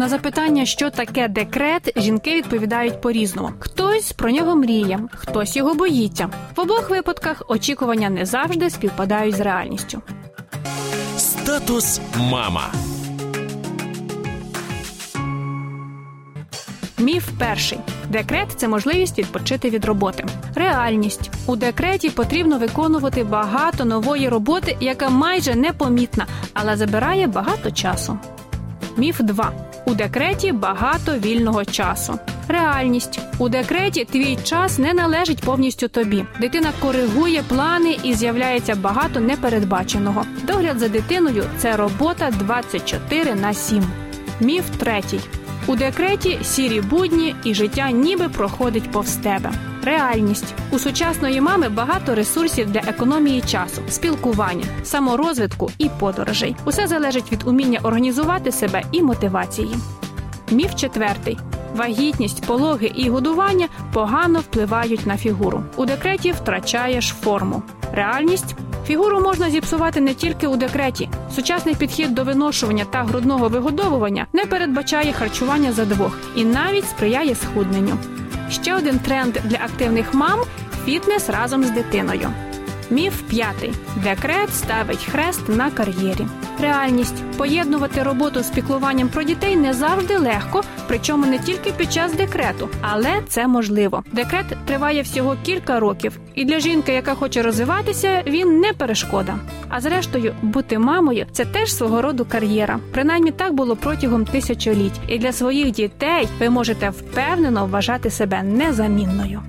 На запитання, що таке декрет, жінки відповідають по-різному. Хтось про нього мріє, хтось його боїться. В обох випадках очікування не завжди співпадають з реальністю. Статус мама. Міф перший: декрет це можливість відпочити від роботи. Реальність у декреті потрібно виконувати багато нової роботи, яка майже непомітна, але забирає багато часу. Міф 2. У декреті багато вільного часу. Реальність у декреті твій час не належить повністю тобі. Дитина коригує плани і з'являється багато непередбаченого. Догляд за дитиною це робота 24 на 7. Міф третій. У декреті сірі будні і життя ніби проходить повз тебе. Реальність у сучасної мами багато ресурсів для економії часу, спілкування, саморозвитку і подорожей. Усе залежить від уміння організувати себе і мотивації. Міф четвертий. Вагітність, пологи і годування погано впливають на фігуру. У декреті втрачаєш форму. Реальність фігуру можна зіпсувати не тільки у декреті. Сучасний підхід до виношування та грудного вигодовування не передбачає харчування за двох і навіть сприяє схудненню. Ще один тренд для активних мам фітнес разом з дитиною. Міф п'ятий. Декрет ставить хрест на кар'єрі. Реальність поєднувати роботу з піклуванням про дітей не завжди легко, причому не тільки під час декрету, але це можливо. Декрет триває всього кілька років, і для жінки, яка хоче розвиватися, він не перешкода. А зрештою, бути мамою це теж свого роду кар'єра. Принаймні так було протягом тисячоліть. І для своїх дітей ви можете впевнено вважати себе незамінною.